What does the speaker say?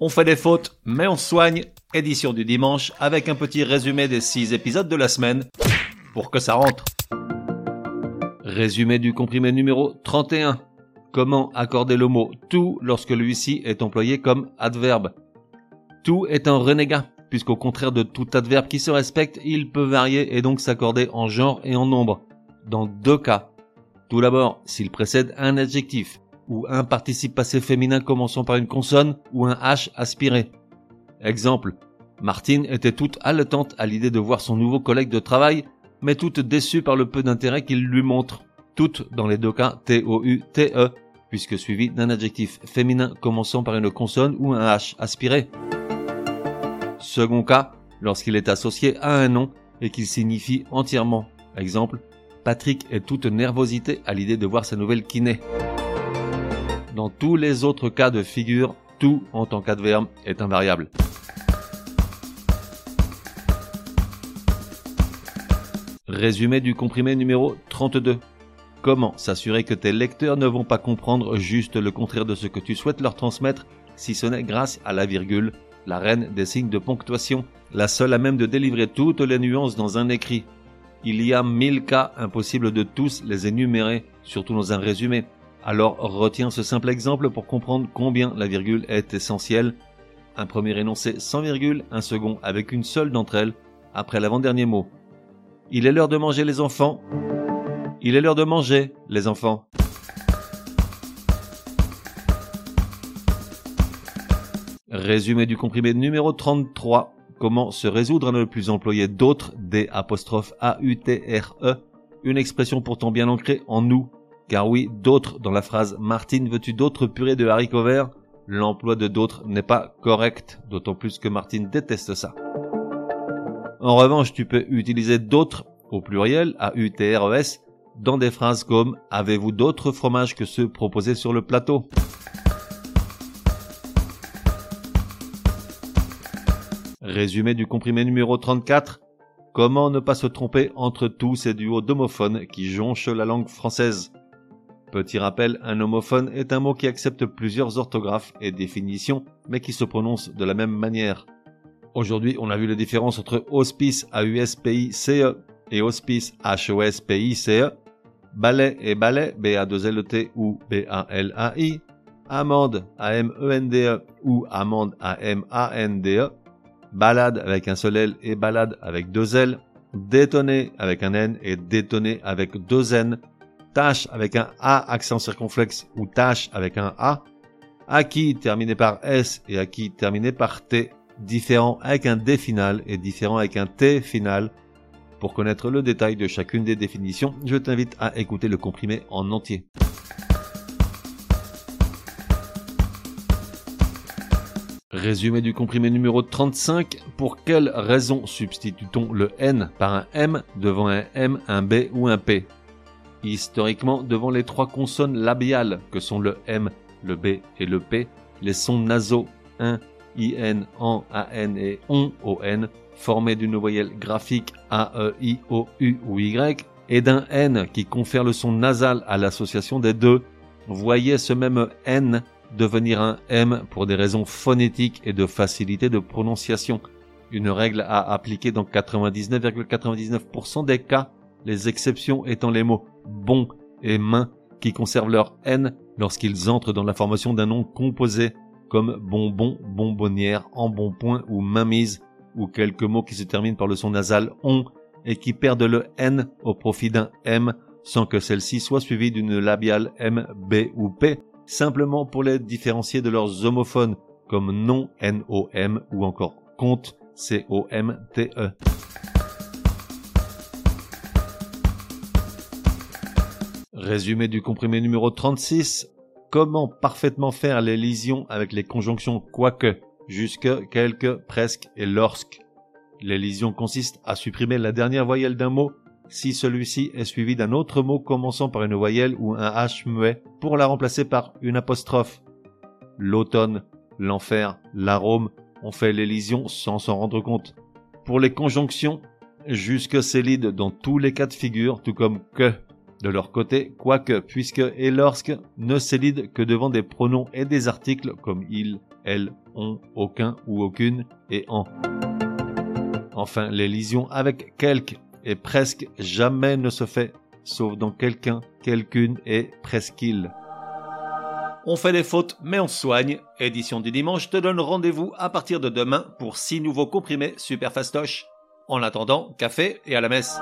On fait des fautes, mais on soigne. Édition du dimanche avec un petit résumé des 6 épisodes de la semaine pour que ça rentre. Résumé du comprimé numéro 31. Comment accorder le mot tout lorsque lui-ci est employé comme adverbe? Tout est un renégat, puisqu'au contraire de tout adverbe qui se respecte, il peut varier et donc s'accorder en genre et en nombre. Dans deux cas. Tout d'abord, s'il précède un adjectif, ou un participe passé féminin commençant par une consonne ou un H aspiré. Exemple. Martine était toute haletante à l'idée de voir son nouveau collègue de travail, mais toute déçue par le peu d'intérêt qu'il lui montre. Toutes dans les deux cas T-O-U-T-E, puisque suivi d'un adjectif féminin commençant par une consonne ou un H aspiré. Second cas, lorsqu'il est associé à un nom et qu'il signifie entièrement. Exemple, Patrick est toute nervosité à l'idée de voir sa nouvelle kiné. Dans tous les autres cas de figure, tout en tant qu'adverbe est invariable. Résumé du comprimé numéro 32. Comment s'assurer que tes lecteurs ne vont pas comprendre juste le contraire de ce que tu souhaites leur transmettre, si ce n'est grâce à la virgule, la reine des signes de ponctuation, la seule à même de délivrer toutes les nuances dans un écrit. Il y a mille cas impossibles de tous les énumérer, surtout dans un résumé. Alors retiens ce simple exemple pour comprendre combien la virgule est essentielle. Un premier énoncé sans virgule, un second avec une seule d'entre elles, après l'avant-dernier mot. Il est l'heure de manger les enfants. Il est l'heure de manger, les enfants. Résumé du comprimé numéro 33. Comment se résoudre à ne plus employer d'autres, des A-U-T-R-E, une expression pourtant bien ancrée en nous. Car oui, d'autres dans la phrase Martine veux-tu d'autres purées de haricots verts? L'emploi de d'autres n'est pas correct, d'autant plus que Martine déteste ça. En revanche, tu peux utiliser d'autres au pluriel, A-U-T-R-E-S, dans des phrases comme Avez-vous d'autres fromages que ceux proposés sur le plateau? Résumé du comprimé numéro 34. Comment ne pas se tromper entre tous ces duos d'homophones qui jonchent la langue française? Petit rappel, un homophone est un mot qui accepte plusieurs orthographes et définitions, mais qui se prononce de la même manière. Aujourd'hui, on a vu la différence entre hospice A-U-S-P-I-C-E et hospice H-O-S-P-I-C-E, ballet et ballet B-A-2-L-T ou B-A-L-A-I, amende A-M-E-N-D-E ou amende A-M-A-N-D-E, balade avec un seul L et balade avec deux L, détonner avec un N et détonner avec deux N, tâche avec un A accent circonflexe ou tâche avec un A, acquis terminé par S et acquis terminé par T, différent avec un D final et différent avec un T final. Pour connaître le détail de chacune des définitions, je t'invite à écouter le comprimé en entier. Résumé du comprimé numéro 35. Pour quelle raison substitue-t-on le N par un M devant un M, un B ou un P? Historiquement, devant les trois consonnes labiales que sont le M, le B et le P, les sons nasaux 1, IN, AN, AN et ON, ON, formés d'une voyelle graphique A, E, I, O, U ou Y, et d'un N qui confère le son nasal à l'association des deux, voyez ce même N devenir un M pour des raisons phonétiques et de facilité de prononciation. Une règle à appliquer dans 99,99% des cas, les exceptions étant les mots bon et main qui conservent leur N lorsqu'ils entrent dans la formation d'un nom composé comme bonbon, bonbonnière, embonpoint ou mainmise ou quelques mots qui se terminent par le son nasal on et qui perdent le N au profit d'un M sans que celle-ci soit suivie d'une labiale M, B ou P simplement pour les différencier de leurs homophones comme nom N-O-M ou encore compte C-O-M-T-E. Résumé du comprimé numéro 36. Comment parfaitement faire les lisions avec les conjonctions quoique, jusque, quelque, presque et lorsque. Les consistent à supprimer la dernière voyelle d'un mot si celui-ci est suivi d'un autre mot commençant par une voyelle ou un H muet pour la remplacer par une apostrophe. L'automne, l'enfer, l'arôme ont fait l'élision sans s'en rendre compte. Pour les conjonctions, jusque célide dans tous les cas de figure, tout comme que, de leur côté, quoique, puisque et lorsque ne s'élident que devant des pronoms et des articles comme il, elle, on, aucun ou aucune et en. Enfin, l'élision avec quelque et presque jamais ne se fait, sauf dans quelqu'un, quelqu'une et presqu'il. On fait des fautes, mais on soigne. Édition du dimanche te donne rendez-vous à partir de demain pour six nouveaux comprimés super fastoches. En attendant, café et à la messe.